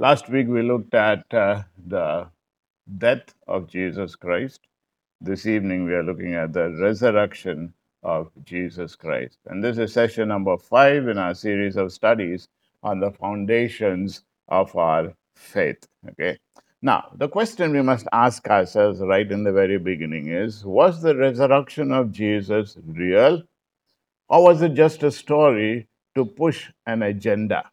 Last week we looked at uh, the death of Jesus Christ. This evening we are looking at the resurrection of Jesus Christ. And this is session number five in our series of studies on the foundations of our faith. Okay. Now, the question we must ask ourselves right in the very beginning is Was the resurrection of Jesus real? Or was it just a story to push an agenda?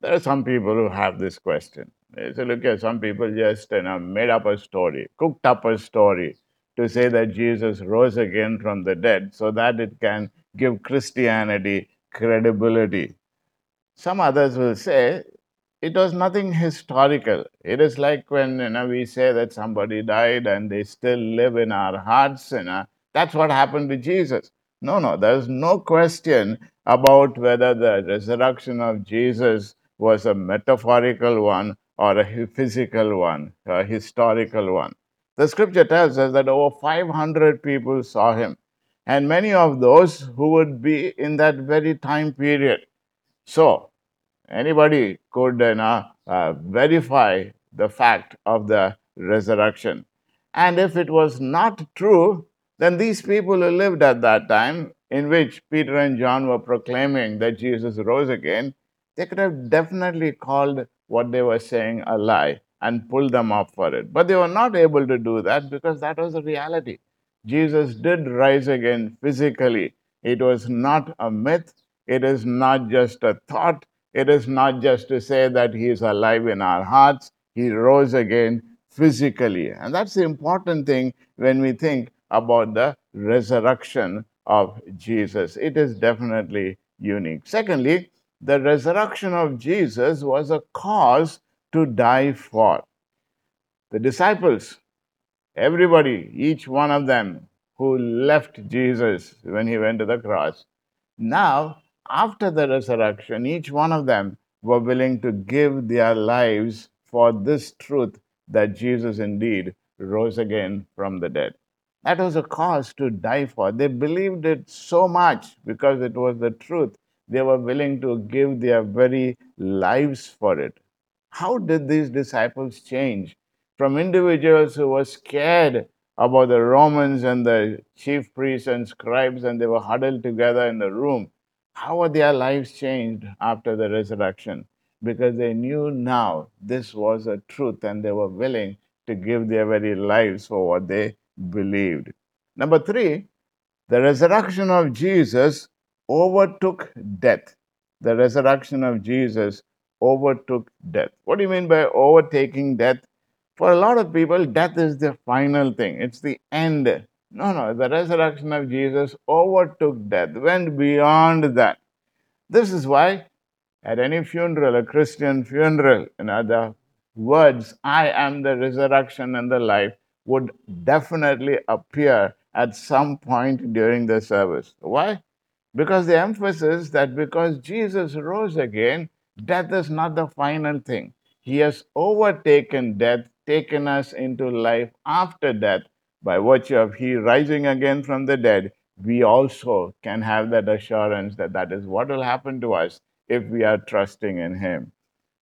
There are some people who have this question. They say, look some people just you know, made up a story, cooked up a story to say that Jesus rose again from the dead so that it can give Christianity credibility. Some others will say it was nothing historical. It is like when you know, we say that somebody died and they still live in our hearts. You know, that's what happened to Jesus. No, no, there's no question about whether the resurrection of Jesus was a metaphorical one or a physical one, a historical one. The scripture tells us that over 500 people saw him, and many of those who would be in that very time period. So, anybody could you uh, verify the fact of the resurrection. And if it was not true, then these people who lived at that time, in which Peter and John were proclaiming that Jesus rose again, they could have definitely called what they were saying a lie and pulled them up for it. But they were not able to do that because that was the reality. Jesus did rise again physically. It was not a myth. It is not just a thought. It is not just to say that he is alive in our hearts. He rose again physically. And that's the important thing when we think about the resurrection of Jesus. It is definitely unique. Secondly, the resurrection of Jesus was a cause to die for. The disciples, everybody, each one of them who left Jesus when he went to the cross, now, after the resurrection, each one of them were willing to give their lives for this truth that Jesus indeed rose again from the dead. That was a cause to die for. They believed it so much because it was the truth they were willing to give their very lives for it. How did these disciples change from individuals who were scared about the Romans and the chief priests and scribes and they were huddled together in the room? How were their lives changed after the resurrection? Because they knew now this was a truth and they were willing to give their very lives for what they believed. Number three, the resurrection of Jesus overtook death. The resurrection of Jesus overtook death. What do you mean by overtaking death? For a lot of people, death is the final thing, it's the end. No, no, the resurrection of Jesus overtook death, went beyond that. This is why at any funeral, a Christian funeral, in other words, I am the resurrection and the life, would definitely appear at some point during the service. Why? Because the emphasis that because Jesus rose again, death is not the final thing. He has overtaken death, taken us into life after death. By virtue of He rising again from the dead, we also can have that assurance that that is what will happen to us if we are trusting in Him.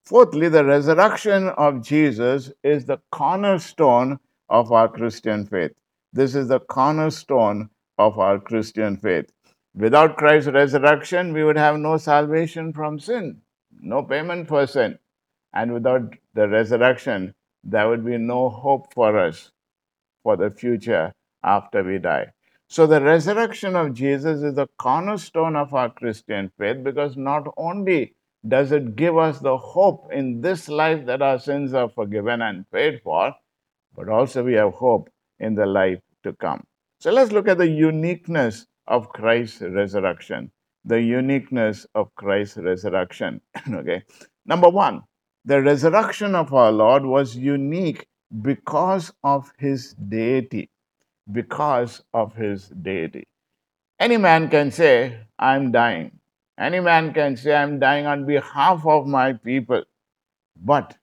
Fourthly, the resurrection of Jesus is the cornerstone of our Christian faith. This is the cornerstone of our Christian faith. Without Christ's resurrection, we would have no salvation from sin, no payment for sin. And without the resurrection, there would be no hope for us for the future after we die. So, the resurrection of Jesus is the cornerstone of our Christian faith because not only does it give us the hope in this life that our sins are forgiven and paid for, but also we have hope in the life to come. So, let's look at the uniqueness of Christ's resurrection. The uniqueness of Christ's resurrection. okay. Number one, the resurrection of our Lord was unique because of his deity. Because of his deity. Any man can say, I'm dying. Any man can say, I'm dying on behalf of my people. But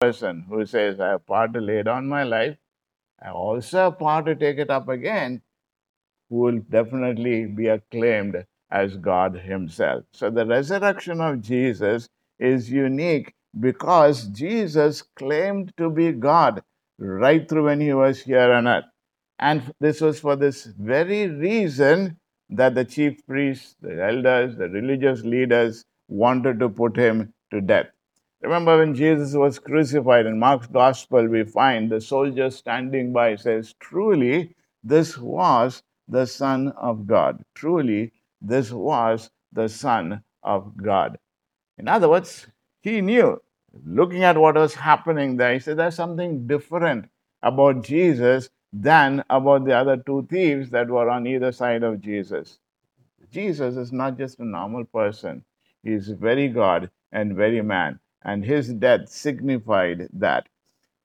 person who says, I have part to lay down my life, I also have part to take it up again, will definitely be acclaimed as God Himself. So the resurrection of Jesus is unique because Jesus claimed to be God right through when he was here on earth. And this was for this very reason that the chief priests, the elders, the religious leaders wanted to put him to death. Remember when Jesus was crucified in Mark's gospel, we find the soldier standing by says, Truly, this was the Son of God. Truly, this was the Son of God. In other words, he knew, looking at what was happening there, he said, There's something different about Jesus than about the other two thieves that were on either side of Jesus. Jesus is not just a normal person, he is very God and very man, and his death signified that.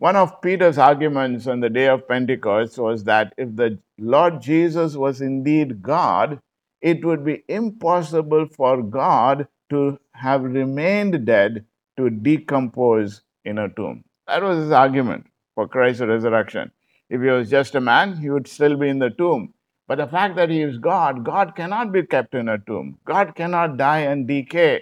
One of Peter's arguments on the day of Pentecost was that if the Lord Jesus was indeed God, it would be impossible for God to have remained dead to decompose in a tomb. That was his argument for Christ's resurrection. If he was just a man, he would still be in the tomb. But the fact that he is God, God cannot be kept in a tomb. God cannot die and decay.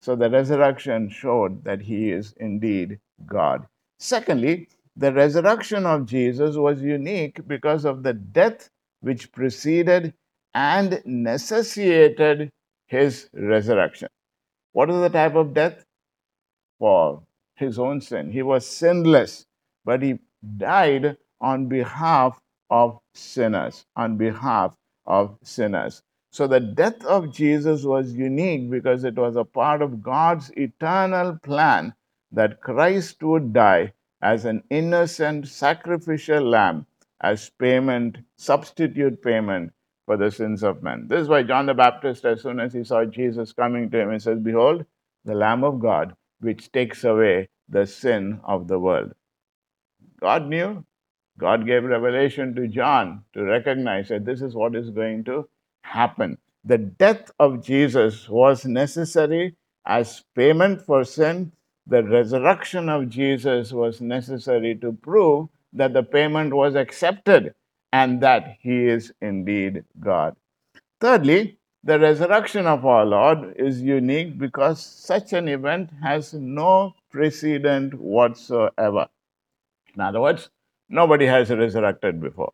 So the resurrection showed that he is indeed God. Secondly, the resurrection of Jesus was unique because of the death which preceded and necessitated his resurrection. What is the type of death? For his own sin. He was sinless, but he died on behalf of sinners, on behalf of sinners. So the death of Jesus was unique because it was a part of God's eternal plan that Christ would die as an innocent sacrificial lamb as payment, substitute payment for the sins of men. This is why John the Baptist, as soon as he saw Jesus coming to him, he says, Behold, the Lamb of God, which takes away the sin of the world. God knew God gave revelation to John to recognize that this is what is going to happen. The death of Jesus was necessary as payment for sin. The resurrection of Jesus was necessary to prove that the payment was accepted and that he is indeed God. Thirdly, the resurrection of our Lord is unique because such an event has no precedent whatsoever. In other words, Nobody has resurrected before.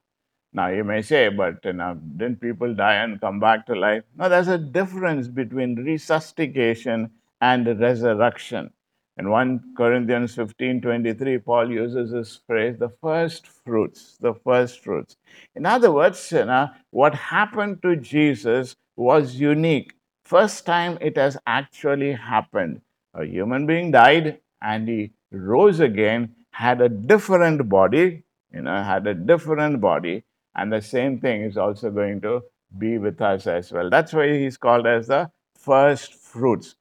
Now you may say, but you know, didn't people die and come back to life? No, there's a difference between resuscitation and resurrection. In 1 Corinthians 15 23, Paul uses this phrase, the first fruits, the first fruits. In other words, you know, what happened to Jesus was unique. First time it has actually happened. A human being died and he rose again had a different body, you know, had a different body, and the same thing is also going to be with us as well. That's why he's called as the first fruits.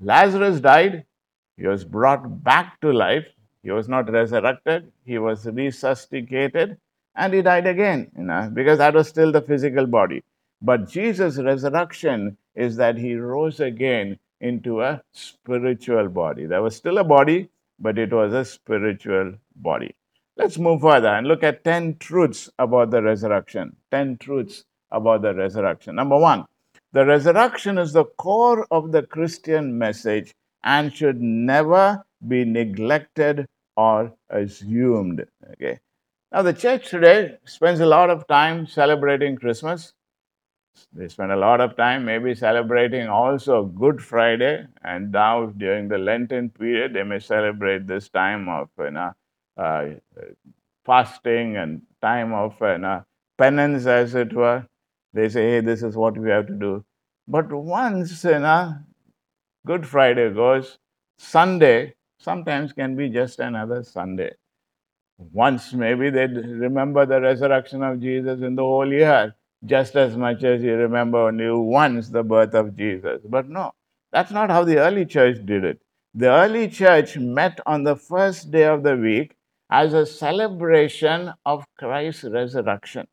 Lazarus died, he was brought back to life. He was not resurrected, he was resuscitated, and he died again, you know, because that was still the physical body. But Jesus' resurrection is that he rose again into a spiritual body. There was still a body, but it was a spiritual body. Let's move further and look at 10 truths about the resurrection. 10 truths about the resurrection. Number one, the resurrection is the core of the Christian message and should never be neglected or assumed. Okay. Now, the church today spends a lot of time celebrating Christmas, they spend a lot of time maybe celebrating also Good Friday, and now during the Lenten period, they may celebrate this time of you know, uh, fasting and time of you know, penance, as it were. They say, hey, this is what we have to do. But once you know, Good Friday goes, Sunday sometimes can be just another Sunday. Once maybe they remember the resurrection of Jesus in the whole year just as much as you remember only once the birth of Jesus. But no, that's not how the early church did it. The early church met on the first day of the week as a celebration of Christ's resurrection.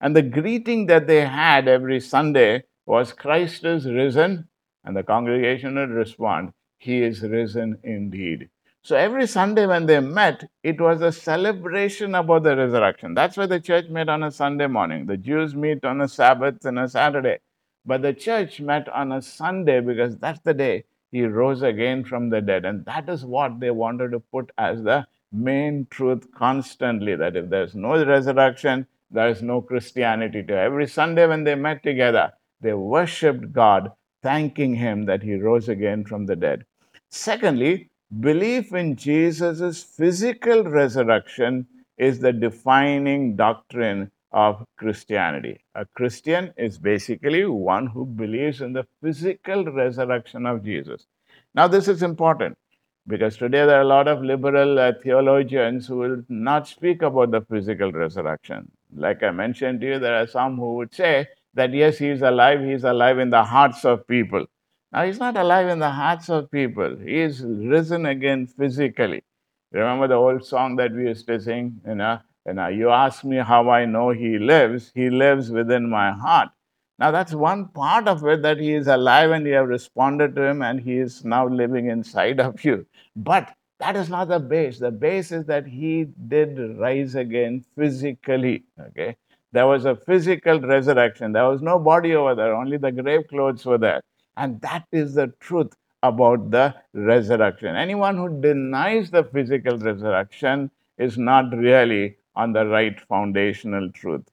And the greeting that they had every Sunday was Christ is risen, and the congregation would respond, He is risen indeed. So every Sunday when they met, it was a celebration about the resurrection. That's why the church met on a Sunday morning. The Jews meet on a Sabbath and a Saturday. But the church met on a Sunday because that's the day he rose again from the dead. And that is what they wanted to put as the main truth constantly that if there's no resurrection, there is no Christianity to every Sunday when they met together, they worshiped God, thanking Him that He rose again from the dead. Secondly, belief in Jesus' physical resurrection is the defining doctrine of Christianity. A Christian is basically one who believes in the physical resurrection of Jesus. Now, this is important because today there are a lot of liberal uh, theologians who will not speak about the physical resurrection. Like I mentioned to you, there are some who would say that yes, he is alive, he is alive in the hearts of people. Now, he's not alive in the hearts of people, he is risen again physically. Remember the old song that we used to sing? You know, you, you ask me how I know he lives, he lives within my heart. Now, that's one part of it that he is alive and you have responded to him and he is now living inside of you. But that is not the base. The base is that he did rise again physically. Okay. There was a physical resurrection. There was no body over there, only the grave clothes were there. And that is the truth about the resurrection. Anyone who denies the physical resurrection is not really on the right foundational truth.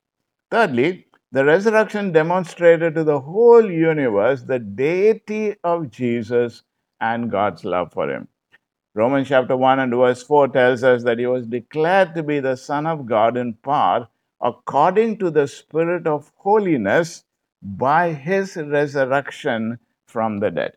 Thirdly, the resurrection demonstrated to the whole universe the deity of Jesus and God's love for him. Romans chapter 1 and verse 4 tells us that he was declared to be the Son of God in part according to the Spirit of holiness by his resurrection from the dead.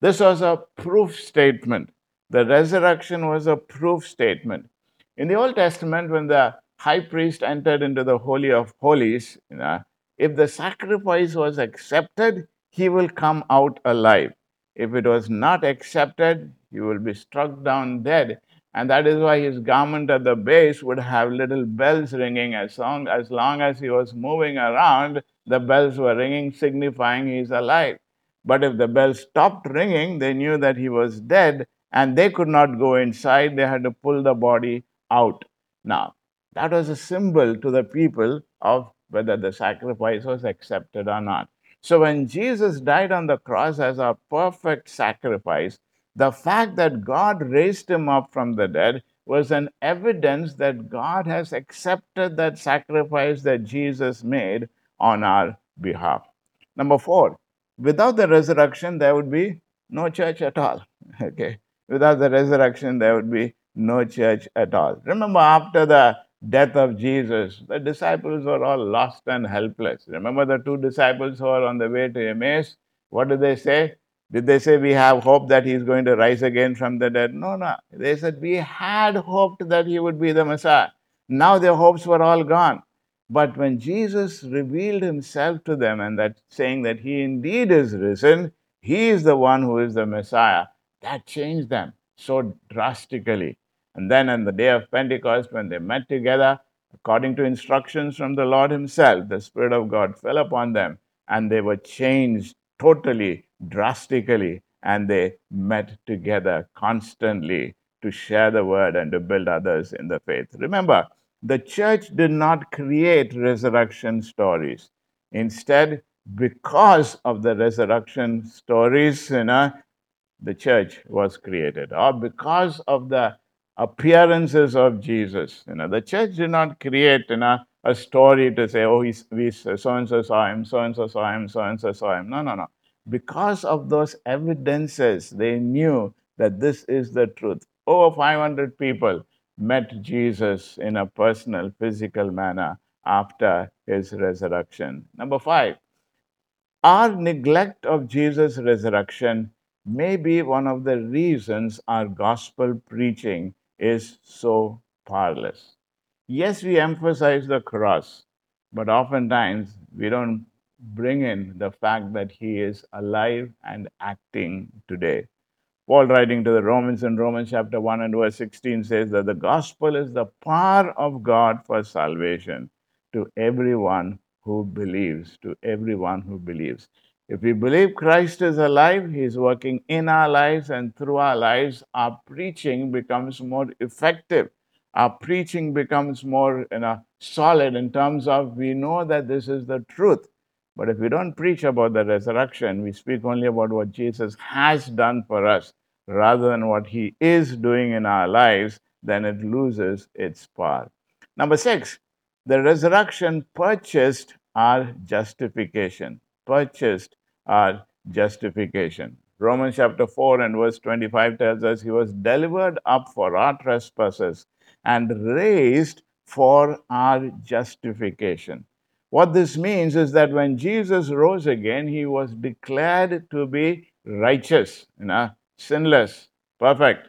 This was a proof statement. The resurrection was a proof statement. In the Old Testament, when the high priest entered into the Holy of Holies, you know, if the sacrifice was accepted, he will come out alive. If it was not accepted, he will be struck down dead. And that is why his garment at the base would have little bells ringing. As long, as long as he was moving around, the bells were ringing, signifying he is alive. But if the bells stopped ringing, they knew that he was dead and they could not go inside. They had to pull the body out. Now, that was a symbol to the people of whether the sacrifice was accepted or not. So when Jesus died on the cross as our perfect sacrifice, the fact that God raised him up from the dead was an evidence that God has accepted that sacrifice that Jesus made on our behalf. Number four, without the resurrection, there would be no church at all. Okay. Without the resurrection, there would be no church at all. Remember, after the death of Jesus, the disciples were all lost and helpless. Remember the two disciples who are on the way to Emmaus? What did they say? Did they say, We have hope that he's going to rise again from the dead? No, no. They said, We had hoped that he would be the Messiah. Now their hopes were all gone. But when Jesus revealed himself to them and that saying that he indeed is risen, he is the one who is the Messiah, that changed them so drastically. And then on the day of Pentecost, when they met together, according to instructions from the Lord Himself, the Spirit of God fell upon them and they were changed totally, drastically, and they met together constantly to share the word and to build others in the faith. Remember, the church did not create resurrection stories. Instead, because of the resurrection stories, you know, the church was created, or because of the appearances of Jesus. You know, the church did not create you know, a story to say, oh, he's, we, so and so saw him, so and so saw him, so and so saw him. No, no, no. Because of those evidences, they knew that this is the truth. Over 500 people met Jesus in a personal, physical manner after his resurrection. Number five, our neglect of Jesus' resurrection may be one of the reasons our gospel preaching is so powerless. Yes, we emphasize the cross, but oftentimes we don't bring in the fact that he is alive and acting today. Paul, writing to the Romans in Romans chapter 1 and verse 16, says that the gospel is the power of God for salvation to everyone who believes, to everyone who believes. If we believe Christ is alive, He is working in our lives and through our lives, our preaching becomes more effective. Our preaching becomes more you know, solid in terms of we know that this is the truth. But if we don't preach about the resurrection, we speak only about what Jesus has done for us rather than what he is doing in our lives, then it loses its power. Number six, the resurrection purchased our justification. Purchased our justification. Romans chapter 4 and verse 25 tells us he was delivered up for our trespasses and raised for our justification. What this means is that when Jesus rose again, he was declared to be righteous, you know, sinless, perfect,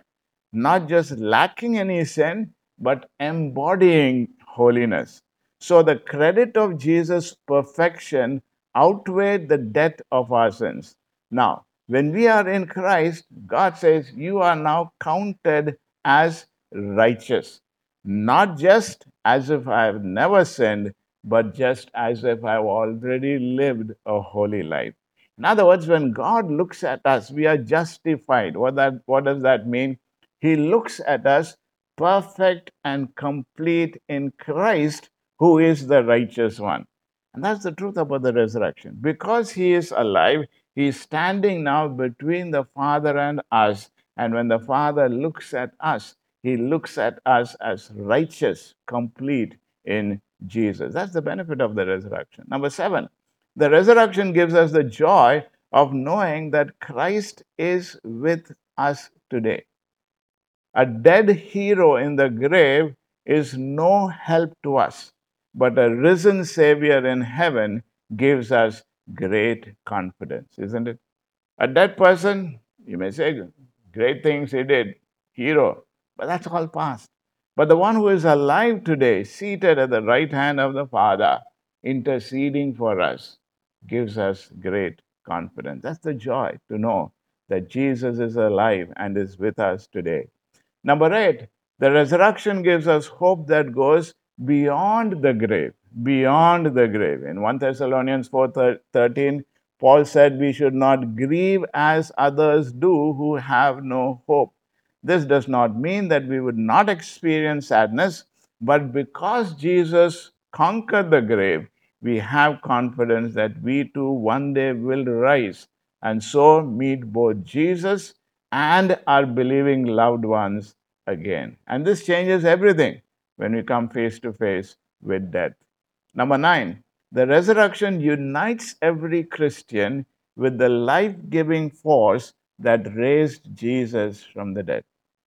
not just lacking any sin, but embodying holiness. So the credit of Jesus' perfection outweighed the debt of our sins. Now, when we are in Christ, God says, You are now counted as righteous, not just as if I have never sinned, but just as if I've already lived a holy life. In other words, when God looks at us, we are justified. What, that, what does that mean? He looks at us perfect and complete in Christ, who is the righteous one. And that's the truth about the resurrection. Because he is alive, he is standing now between the Father and us. And when the Father looks at us, he looks at us as righteous, complete in Jesus. That's the benefit of the resurrection. Number seven, the resurrection gives us the joy of knowing that Christ is with us today. A dead hero in the grave is no help to us, but a risen Savior in heaven gives us great confidence, isn't it? A dead person, you may say, great things he did, hero, but that's all past. But the one who is alive today, seated at the right hand of the Father, interceding for us, gives us great confidence. That's the joy to know that Jesus is alive and is with us today. Number eight, the resurrection gives us hope that goes beyond the grave, beyond the grave. In 1 Thessalonians 4:13, Paul said we should not grieve as others do who have no hope. This does not mean that we would not experience sadness, but because Jesus conquered the grave, we have confidence that we too one day will rise and so meet both Jesus and our believing loved ones again. And this changes everything when we come face to face with death. Number nine, the resurrection unites every Christian with the life giving force that raised Jesus from the dead.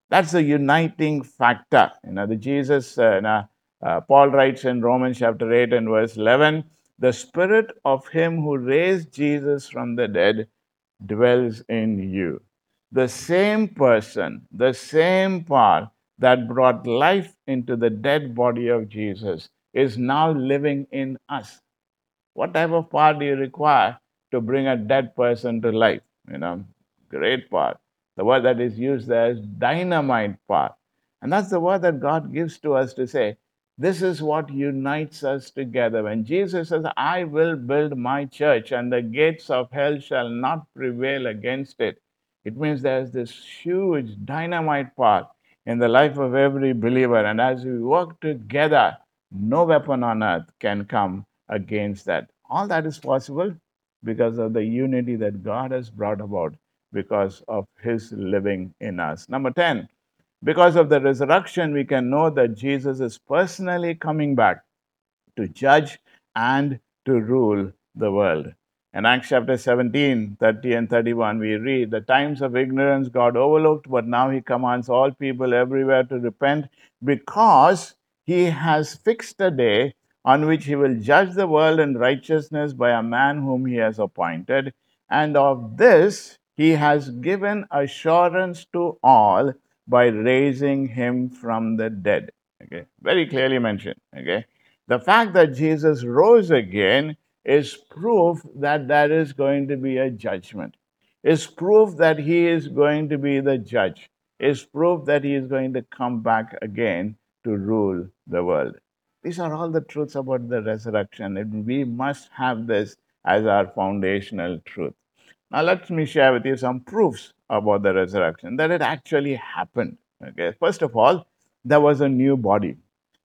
That's the uniting factor. You know, the Jesus, uh, uh, Paul writes in Romans chapter 8 and verse 11, the spirit of him who raised Jesus from the dead dwells in you. The same person, the same power that brought life into the dead body of Jesus is now living in us. What type of power do you require to bring a dead person to life? You know, great power. The word that is used there is dynamite power. And that's the word that God gives to us to say, this is what unites us together. When Jesus says, I will build my church and the gates of hell shall not prevail against it, it means there's this huge dynamite power in the life of every believer. And as we work together, no weapon on earth can come against that. All that is possible because of the unity that God has brought about because of his living in us. Number 10, because of the resurrection, we can know that Jesus is personally coming back to judge and to rule the world. In Acts chapter 17, 30 and 31, we read, The times of ignorance God overlooked, but now he commands all people everywhere to repent because he has fixed a day on which he will judge the world in righteousness by a man whom he has appointed. And of this he has given assurance to all by raising him from the dead. Okay, very clearly mentioned. Okay, the fact that Jesus rose again is proof that there is going to be a judgment, is proof that he is going to be the judge, is proof that he is going to come back again to rule the world. These are all the truths about the resurrection, and we must have this as our foundational truth. Now, let me share with you some proofs about the resurrection that it actually happened. Okay, first of all, there was a new body.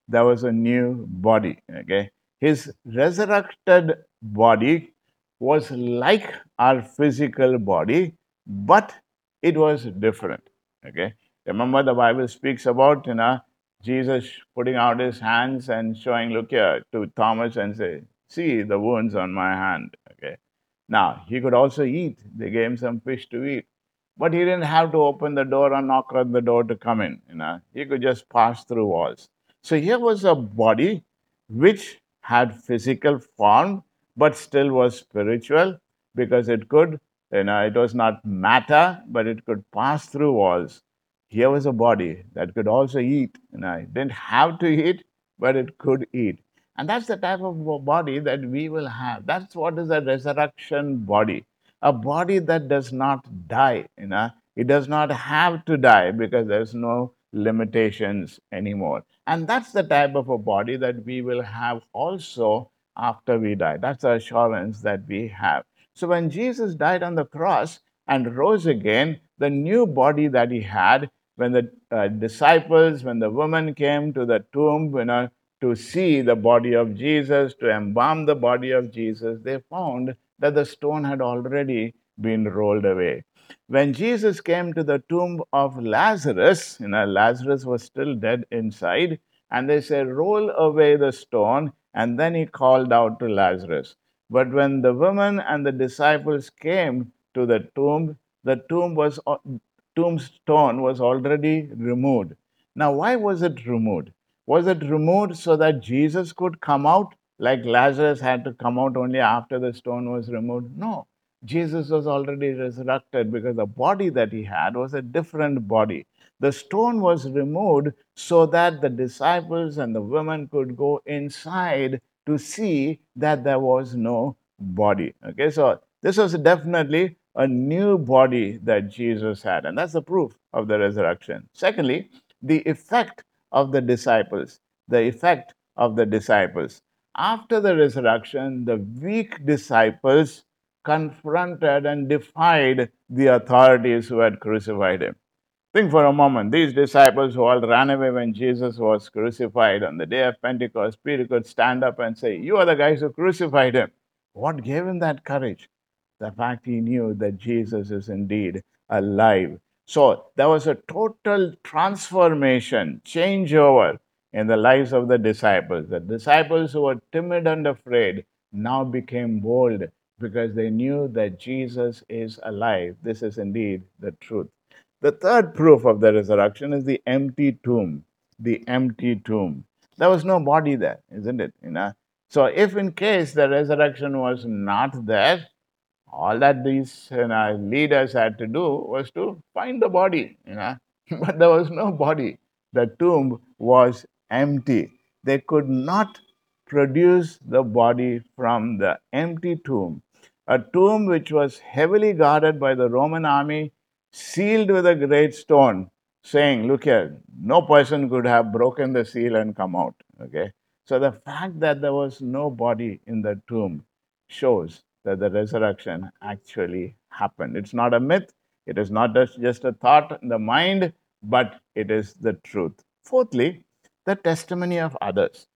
There was a new body. Okay, his resurrected body was like our physical body, but it was different. Okay. Remember the Bible speaks about, you know, Jesus putting out his hands and showing, look here, to Thomas and say, see the wounds on my hand. Now, he could also eat. They gave him some fish to eat. But he didn't have to open the door or knock on the door to come in. You know, he could just pass through walls. So here was a body which had physical form, but still was spiritual because it could, you know, it was not matter, but it could pass through walls. Here was a body that could also eat. You know, it didn't have to eat, but it could eat. And that's the type of body that we will have. That's what is a resurrection body a body that does not die. You know, it does not have to die because there's no limitations anymore. And that's the type of a body that we will have also after we die. That's the assurance that we have. So when Jesus died on the cross and rose again, the new body that he had, when the uh, disciples, when the woman came to the tomb, you know, to see the body of Jesus, to embalm the body of Jesus, they found that the stone had already been rolled away. When Jesus came to the tomb of Lazarus, you know, Lazarus was still dead inside, and they said, Roll away the stone. And then he called out to Lazarus. But when the woman and the disciples came to the tomb, the tomb was uh, tombstone was already removed. Now, why was it removed? Was it removed so that Jesus could come out? like Lazarus had to come out only after the stone was removed. No, Jesus was already resurrected because the body that he had was a different body. The stone was removed so that the disciples and the women could go inside to see that there was no body. Okay, so this was definitely a new body that Jesus had, and that's the proof of the resurrection. Secondly, the effect of the disciples. The effect of the disciples after the resurrection, the weak disciples confronted and defied the authorities who had crucified him. Think for a moment, these disciples who all ran away when Jesus was crucified on the day of Pentecost, Peter could stand up and say, You are the guys who crucified him. What gave him that courage? The fact he knew that Jesus is indeed alive. So there was a total transformation, changeover in the lives of the disciples. The disciples who were timid and afraid now became bold because they knew that Jesus is alive. This is indeed the truth. The third proof of the resurrection is the empty tomb. The empty tomb. There was no body there, isn't it? You know. So if in case the resurrection was not there, all that these you know, leaders had to do was to find the body, you know. but there was no body. The tomb was empty. They could not produce the body from the empty tomb, a tomb which was heavily guarded by the Roman army, sealed with a great stone, saying, Look here, no person could have broken the seal and come out. Okay? So the fact that there was no body in the tomb shows that the resurrection actually happened. It's not a myth, it is not just a thought in the mind, but it is the truth. Fourthly, the testimony of others.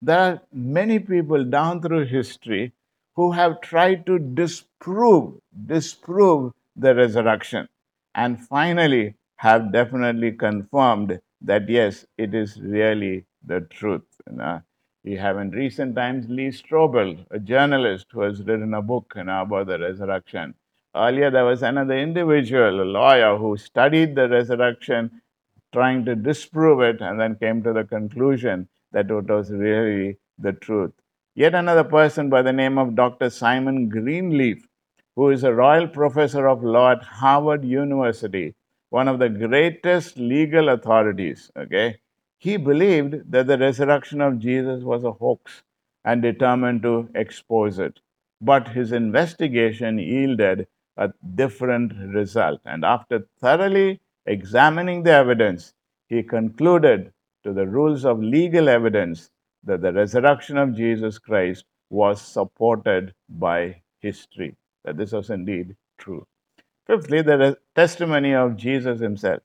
There are many people down through history who have tried to disprove, disprove the resurrection and finally have definitely confirmed that yes, it is really the truth. You know? We have in recent times Lee Strobel, a journalist who has written a book about the resurrection. Earlier, there was another individual, a lawyer, who studied the resurrection trying to disprove it and then came to the conclusion that it was really the truth. Yet another person by the name of Dr. Simon Greenleaf, who is a Royall Professor of Law at Harvard University, one of the greatest legal authorities, okay, he believed that the resurrection of Jesus was a hoax and determined to expose it. But his investigation yielded a different result. And after thoroughly Examining the evidence, he concluded to the rules of legal evidence that the resurrection of Jesus Christ was supported by history, that this was indeed true. Fifthly, the testimony of Jesus himself.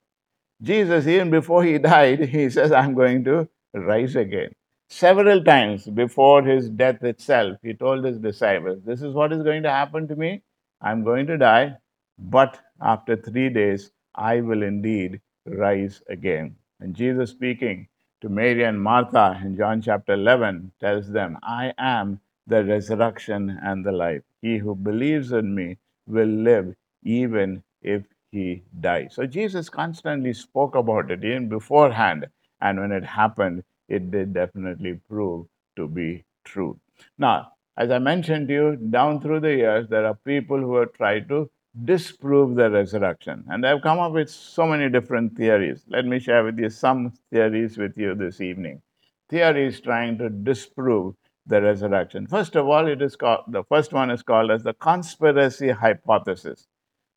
Jesus, even before he died, he says, I'm going to rise again. Several times before his death itself, he told his disciples, This is what is going to happen to me. I'm going to die, but after three days, I will indeed rise again. And Jesus speaking to Mary and Martha in John chapter 11 tells them, I am the resurrection and the life. He who believes in me will live even if he died. So Jesus constantly spoke about it even beforehand. And when it happened, it did definitely prove to be true. Now, as I mentioned to you, down through the years, there are people who have tried to disprove the resurrection. And they've come up with so many different theories. Let me share with you some theories with you this evening. Theories trying to disprove the resurrection. First of all, it is called the first one is called as the conspiracy hypothesis.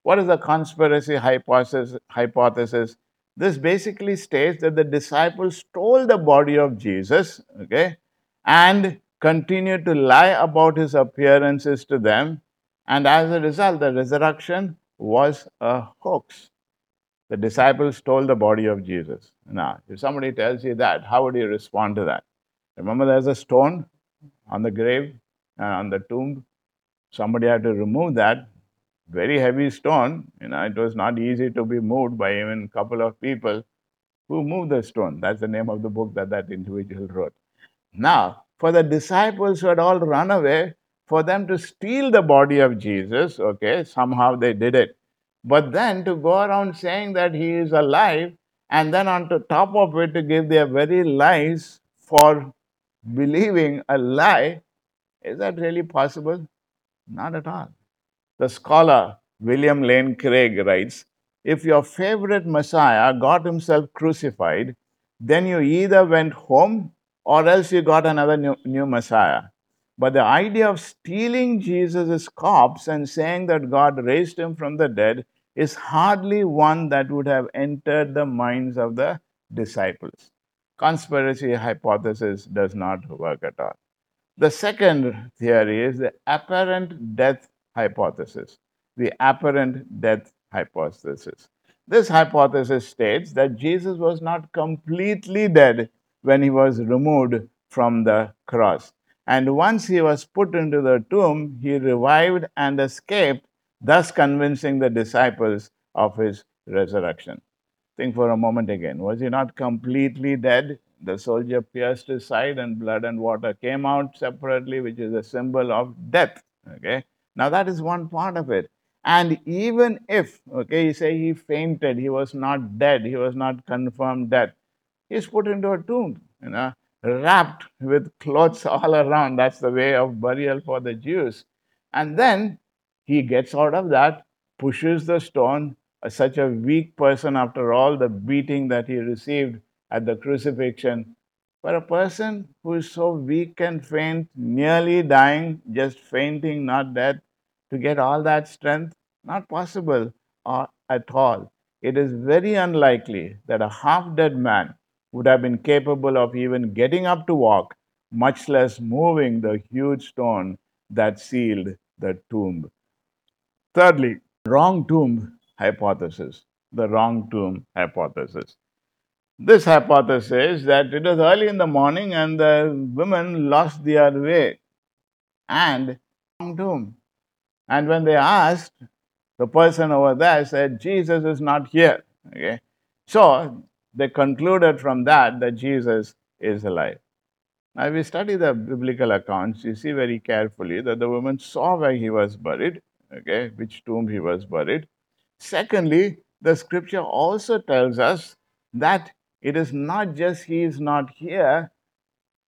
What is the conspiracy hypothesis? This basically states that the disciples stole the body of Jesus, okay, and continued to lie about his appearances to them. And as a result, the resurrection was a hoax. The disciples stole the body of Jesus. Now, if somebody tells you that, how would you respond to that? Remember, there's a stone on the grave and on the tomb. Somebody had to remove that very heavy stone. You know, it was not easy to be moved by even a couple of people who moved the stone. That's the name of the book that that individual wrote. Now, for the disciples who had all run away, for them to steal the body of Jesus, okay, somehow they did it. But then to go around saying that he is alive, and then on top of it to give their very lies for believing a lie, is that really possible? Not at all. The scholar William Lane Craig writes If your favorite Messiah got himself crucified, then you either went home or else you got another new, new Messiah. But the idea of stealing Jesus' corpse and saying that God raised him from the dead is hardly one that would have entered the minds of the disciples. Conspiracy hypothesis does not work at all. The second theory is the apparent death hypothesis. The apparent death hypothesis. This hypothesis states that Jesus was not completely dead when he was removed from the cross. And once he was put into the tomb, he revived and escaped, thus convincing the disciples of his resurrection. Think for a moment again. Was he not completely dead? The soldier pierced his side, and blood and water came out separately, which is a symbol of death. Okay. Now that is one part of it. And even if, okay, you say he fainted, he was not dead, he was not confirmed dead, he's put into a tomb, you know, wrapped with clothes all around. That's the way of burial for the Jews. And then he gets out of that, pushes the stone, uh, such a weak person after all the beating that he received at the crucifixion. For a person who is so weak and faint, nearly dying, just fainting, not dead, to get all that strength, not possible uh, at all. It is very unlikely that a half dead man would have been capable of even getting up to walk, much less moving the huge stone that sealed the tomb. Thirdly, wrong tomb hypothesis. The wrong tomb hypothesis. This hypothesis says that it was early in the morning and the women lost their way and wrong tomb. And when they asked, the person over there said, Jesus is not here. Okay? So they concluded from that that Jesus is alive. Now, if we study the biblical accounts, you see very carefully that the woman saw where he was buried, okay, which tomb he was buried. Secondly, the scripture also tells us that it is not just he is not here,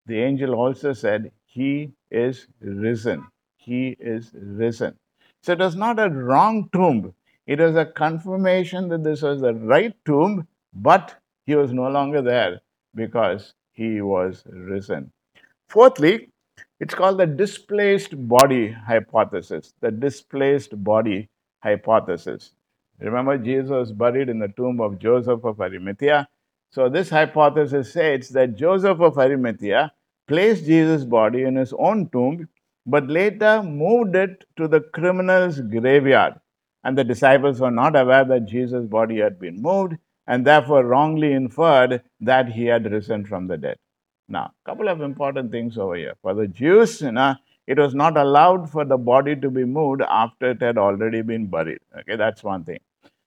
the angel also said, He is risen. He is risen. So it was not a wrong tomb. It was a confirmation that this was the right tomb, but he was no longer there because he was risen. Fourthly, it's called the displaced body hypothesis. The displaced body hypothesis. Remember, Jesus was buried in the tomb of Joseph of Arimathea. So, this hypothesis says that Joseph of Arimathea placed Jesus' body in his own tomb but later moved it to the criminal's graveyard. And the disciples were not aware that Jesus' body had been moved and therefore wrongly inferred that he had risen from the dead. Now, a couple of important things over here. For the Jews, you know, it was not allowed for the body to be moved after it had already been buried. Okay, that's one thing.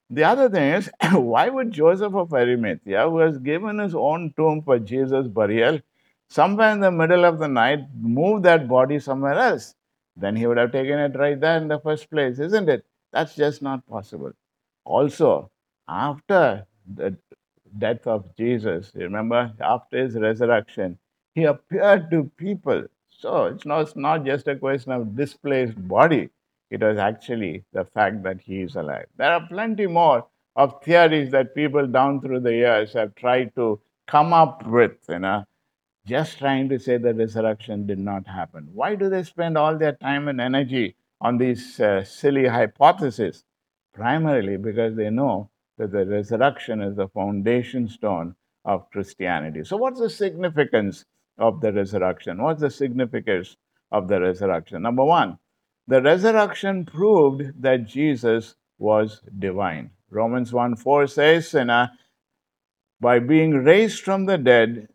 The other thing is, why would Joseph of Arimathea, who has given his own tomb for Jesus' burial, somewhere in the middle of the night move that body somewhere else? Then he would have taken it right there in the first place, isn't it? That's just not possible. Also, after the death of Jesus, remember, after his resurrection, he appeared to people. So it's not, it's not just a question of displaced body, it was actually the fact that he is alive. There are plenty more of theories that people down through the years have tried to come up with, you know, just trying to say the resurrection did not happen. Why do they spend all their time and energy on these uh, silly hypotheses? Primarily because they know that the resurrection is the foundation stone of Christianity. So, what's the significance of the resurrection? What's the significance of the resurrection? Number one, the resurrection proved that Jesus was divine. Romans 1 4 says, and, by being raised from the dead,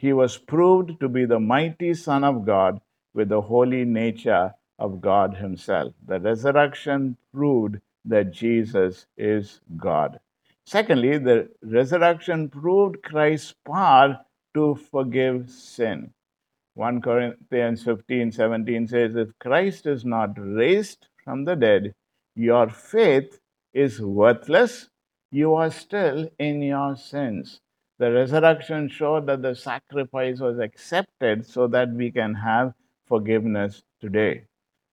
he was proved to be the mighty Son of God with the holy nature of God Himself. The resurrection proved that Jesus is God. Secondly, the resurrection proved Christ's power to forgive sin. 1 Corinthians 15 17 says, If Christ is not raised from the dead, your faith is worthless. You are still in your sins. The resurrection showed that the sacrifice was accepted so that we can have forgiveness today.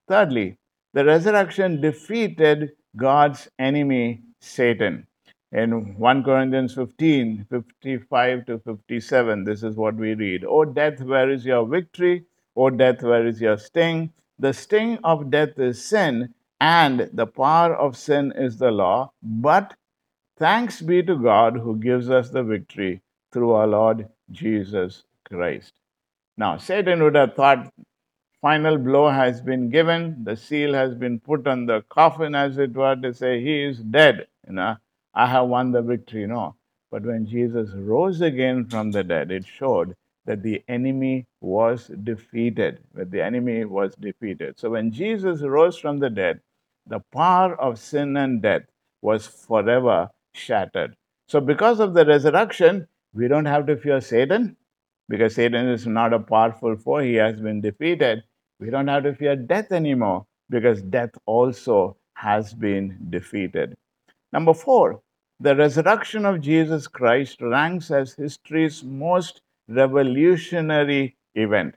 Thirdly, the resurrection defeated God's enemy, Satan. In 1 Corinthians 15 55 to 57, this is what we read O death, where is your victory? O death, where is your sting? The sting of death is sin, and the power of sin is the law. But thanks be to God who gives us the victory through our Lord Jesus Christ. Now, Satan would have thought final blow has been given, the seal has been put on the coffin, as it were, to say, He is dead. You know, I have won the victory. No. But when Jesus rose again from the dead, it showed that the enemy was defeated. That the enemy was defeated. So when Jesus rose from the dead, the power of sin and death was forever shattered. So because of the resurrection, we don't have to fear Satan because Satan is not a powerful foe. He has been defeated. We don't have to fear death anymore because death also has been defeated. Number four, the resurrection of Jesus Christ ranks as history's most revolutionary event.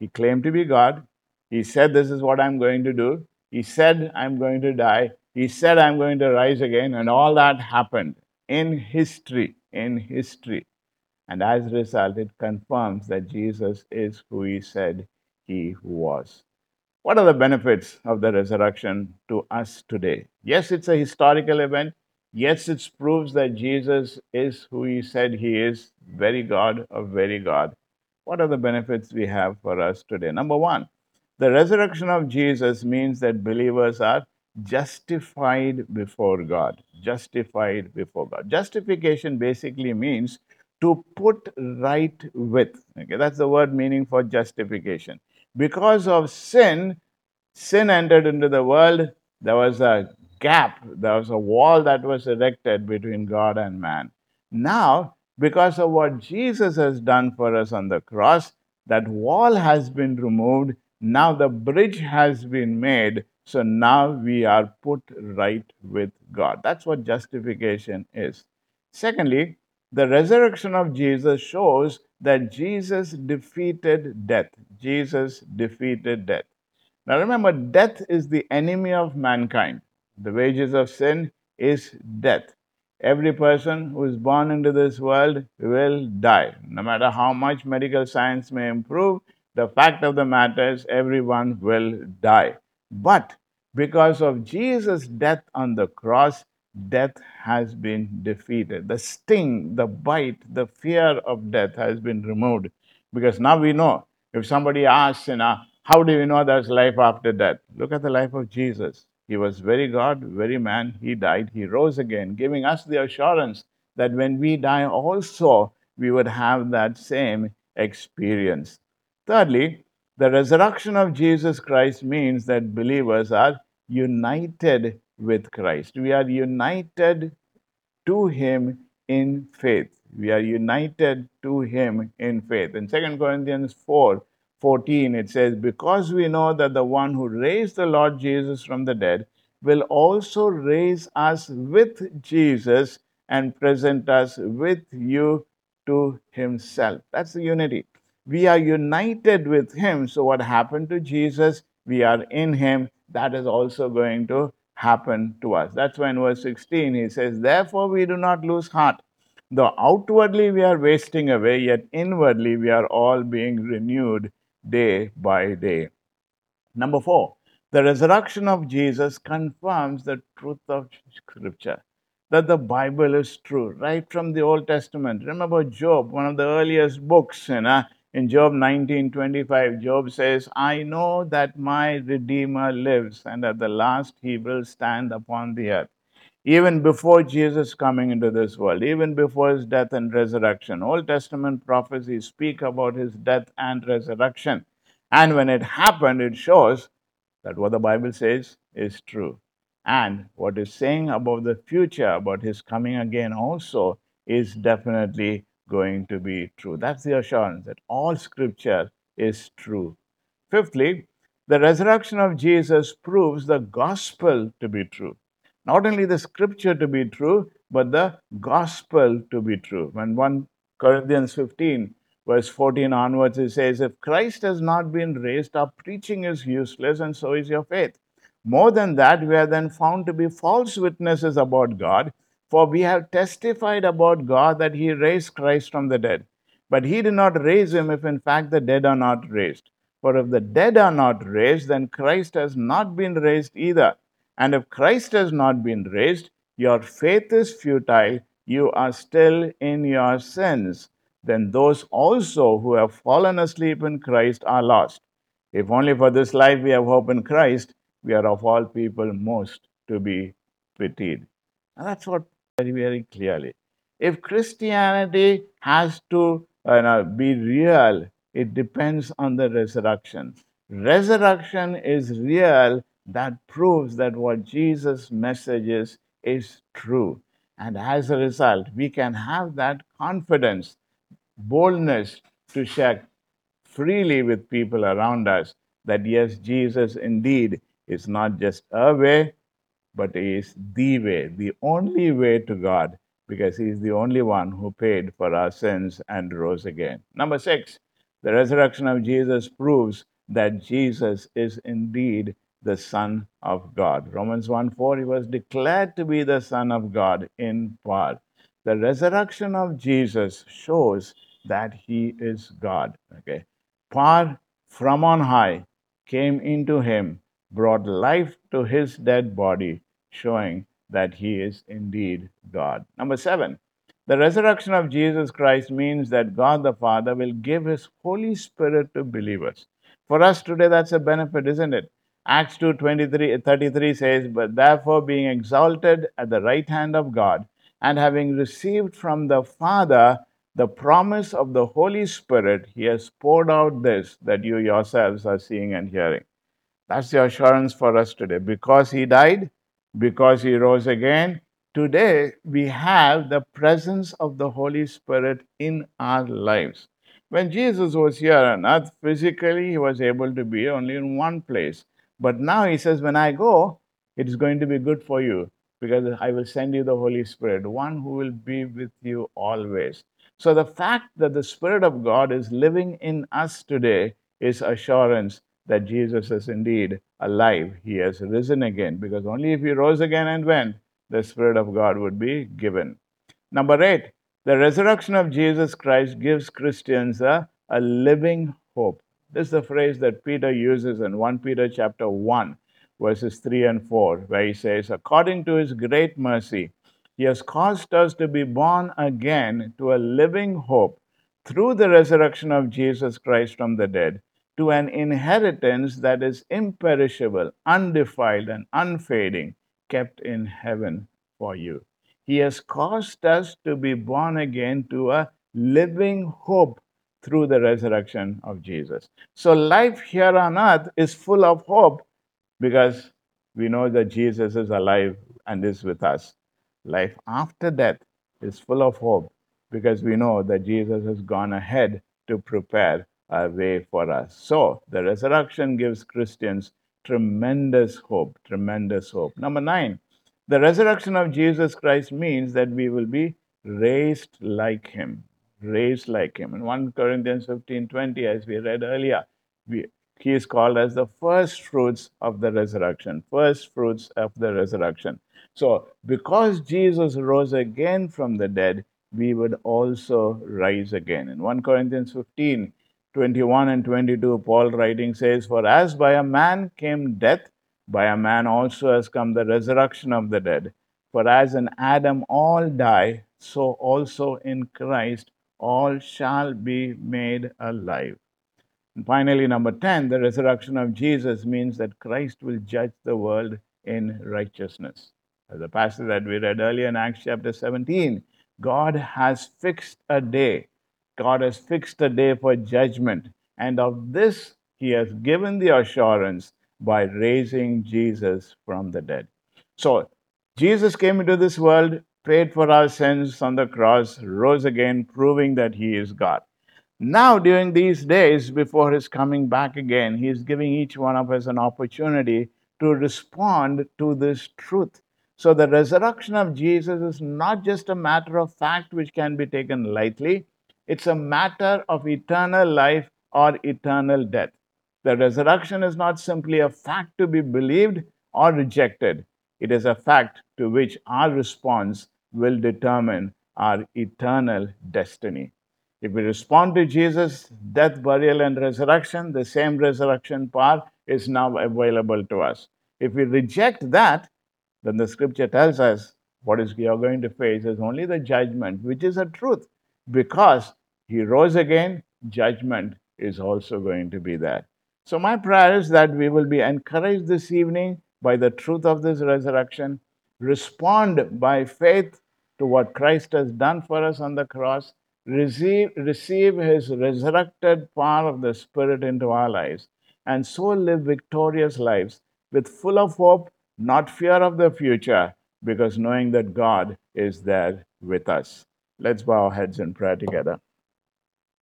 He claimed to be God. He said, This is what I'm going to do. He said, I'm going to die. He said, I'm going to rise again. And all that happened in history. In history. And as a result, it confirms that Jesus is who he said he was. What are the benefits of the resurrection to us today? Yes, it's a historical event. Yes, it proves that Jesus is who he said he is, very God of very God. What are the benefits we have for us today? Number one, the resurrection of Jesus means that believers are justified before God. Justified before God. Justification basically means to put right with. Okay, that's the word meaning for justification. Because of sin, sin entered into the world. There was a gap, there was a wall that was erected between God and man. Now, because of what Jesus has done for us on the cross, that wall has been removed. Now the bridge has been made. So now we are put right with God. That's what justification is. Secondly, the resurrection of Jesus shows that Jesus defeated death. Jesus defeated death. Now remember, death is the enemy of mankind. The wages of sin is death. Every person who is born into this world will die. No matter how much medical science may improve, the fact of the matter is everyone will die. But because of Jesus' death on the cross, death has been defeated. The sting, the bite, the fear of death has been removed. Because now we know if somebody asks, you know, how do we know there's life after death? Look at the life of Jesus. He was very God, very man. He died. He rose again, giving us the assurance that when we die also, we would have that same experience. Thirdly, the resurrection of Jesus Christ means that believers are united with Christ. We are united to Him in faith. We are united to Him in faith. In 2 Corinthians 4 14, it says, Because we know that the one who raised the Lord Jesus from the dead will also raise us with Jesus and present us with you to Himself. That's the unity. We are united with Him. So, what happened to Jesus? We are in Him. That is also going to happen to us. That's why in verse 16 he says, Therefore we do not lose heart. Though outwardly we are wasting away, yet inwardly we are all being renewed day by day. Number four, the resurrection of Jesus confirms the truth of Scripture, that the Bible is true, right from the Old Testament. Remember Job, one of the earliest books, you know, in Job 19:25, Job says, I know that my Redeemer lives, and at the last he will stand upon the earth. Even before Jesus coming into this world, even before his death and resurrection, Old Testament prophecies speak about his death and resurrection. And when it happened, it shows that what the Bible says is true. And what is saying about the future, about his coming again, also is definitely going to be true. That's the assurance that all scripture is true. Fifthly, the resurrection of Jesus proves the gospel to be true. Not only the scripture to be true, but the gospel to be true. When 1 Corinthians 15, verse 14 onwards, it says, If Christ has not been raised, our preaching is useless, and so is your faith. More than that, we are then found to be false witnesses about God for we have testified about God that he raised Christ from the dead. But he did not raise him if in fact the dead are not raised. For if the dead are not raised, then Christ has not been raised either. And if Christ has not been raised, your faith is futile, you are still in your sins. Then those also who have fallen asleep in Christ are lost. If only for this life we have hope in Christ, we are of all people most to be pitied. And that's what very, very clearly. If Christianity has to uh, be real, it depends on the resurrection. Resurrection is real, that proves that what Jesus' messages is true. And as a result, we can have that confidence, boldness to share freely with people around us that yes, Jesus indeed is not just a way, but is the way, the only way to God, because He is the only one who paid for our sins and rose again. Number six, the resurrection of Jesus proves that Jesus is indeed the Son of God. Romans 1 4, He was declared to be the Son of God in part. The resurrection of Jesus shows that He is God. Okay. Power from on high came into Him brought life to his dead body, showing that he is indeed God. Number seven, the resurrection of Jesus Christ means that God the Father will give his Holy Spirit to believers. For us today, that's a benefit, isn't it? Acts 2 23, uh, 33 says, But therefore, being exalted at the right hand of God, and having received from the Father the promise of the Holy Spirit, he has poured out this that you yourselves are seeing and hearing. That's the assurance for us today. Because he died, because he rose again, today we have the presence of the Holy Spirit in our lives. When Jesus was here on earth, physically he was able to be only in one place. But now he says, When I go, it is going to be good for you because I will send you the Holy Spirit, one who will be with you always. So the fact that the Spirit of God is living in us today is assurance that Jesus is indeed alive. He has risen again, because only if he rose again and went, the Spirit of God would be given. Number eight, the resurrection of Jesus Christ gives Christians a, a living hope. This is the phrase that Peter uses in 1 Peter chapter 1, verses 3 and 4, where he says, According to his great mercy, he has caused us to be born again to a living hope through the resurrection of Jesus Christ from the dead to an inheritance that is imperishable, undefiled, and unfading, kept in heaven for you. He has caused us to be born again to a living hope through the resurrection of Jesus. So, life here on earth is full of hope because we know that Jesus is alive and is with us. Life after death is full of hope because we know that Jesus has gone ahead to prepare a way for us. So, the resurrection gives Christians tremendous hope, tremendous hope. Number nine, the resurrection of Jesus Christ means that we will be raised like him, raised like him. In 1 Corinthians 15 20, as we read earlier, we, he is called as the first fruits of the resurrection, first fruits of the resurrection. So, because Jesus rose again from the dead, we would also rise again. In 1 Corinthians 15, 21 and 22, Paul writing says, For as by a man came death, by a man also has come the resurrection of the dead. For as in Adam all die, so also in Christ all shall be made alive. And finally, number 10, the resurrection of Jesus means that Christ will judge the world in righteousness. As the passage that we read earlier in Acts chapter 17, God has fixed a day. God has fixed a day for judgment. And of this, He has given the assurance by raising Jesus from the dead. So, Jesus came into this world, paid for our sins on the cross, rose again, proving that He is God. Now, during these days before His coming back again, He is giving each one of us an opportunity to respond to this truth. So, the resurrection of Jesus is not just a matter of fact which can be taken lightly, it's a matter of eternal life or eternal death. The resurrection is not simply a fact to be believed or rejected, it is a fact to which our response will determine our eternal destiny. If we respond to Jesus' death, burial, and resurrection, the same resurrection power is now available to us. If we reject that, then the scripture tells us what we are going to face is only the judgment, which is a truth. Because he rose again, judgment is also going to be there. So, my prayer is that we will be encouraged this evening by the truth of this resurrection, respond by faith to what Christ has done for us on the cross, receive, receive his resurrected power of the Spirit into our lives, and so live victorious lives with full of hope, not fear of the future, because knowing that God is there with us. Let's bow our heads in prayer together.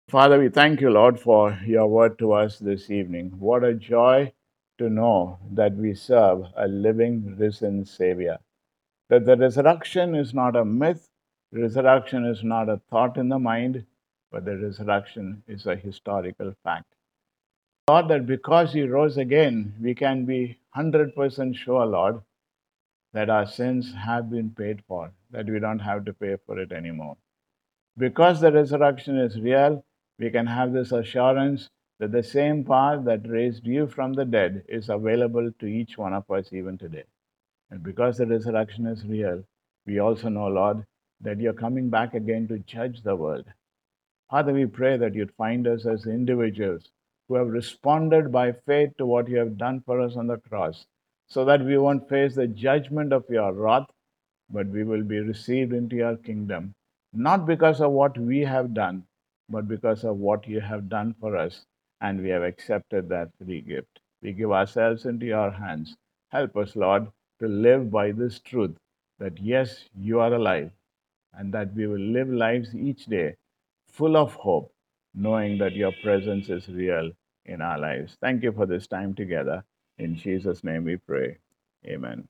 Father, we thank you, Lord, for your word to us this evening. What a joy to know that we serve a living, risen Savior. That the resurrection is not a myth, resurrection is not a thought in the mind, but the resurrection is a historical fact. Lord, that because He rose again, we can be 100% sure, Lord, that our sins have been paid for, that we don't have to pay for it anymore. Because the resurrection is real, we can have this assurance that the same power that raised you from the dead is available to each one of us even today. And because the resurrection is real, we also know, Lord, that you're coming back again to judge the world. Father, we pray that you'd find us as individuals who have responded by faith to what you have done for us on the cross, so that we won't face the judgment of your wrath, but we will be received into your kingdom, not because of what we have done, but because of what you have done for us, and we have accepted that free gift. We give ourselves into your hands. Help us, Lord, to live by this truth that yes, you are alive, and that we will live lives each day full of hope, knowing that your presence is real in our lives. Thank you for this time together. In Jesus' name we pray. Amen.